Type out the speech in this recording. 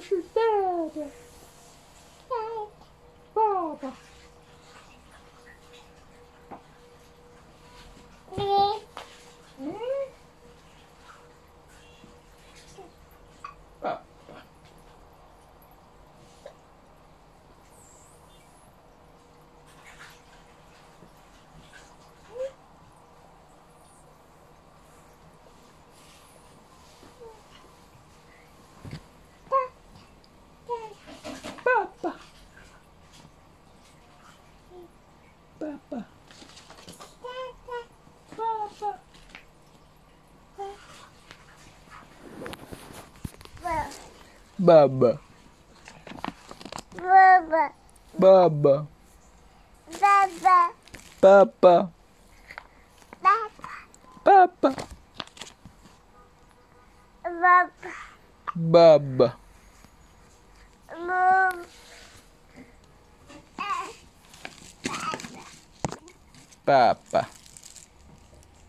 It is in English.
是爸爸，爸爸。Papa. Papa. Baba. Baba. Baba. Baba. Papa. Baba. Papa. Baba. Baba. Papa.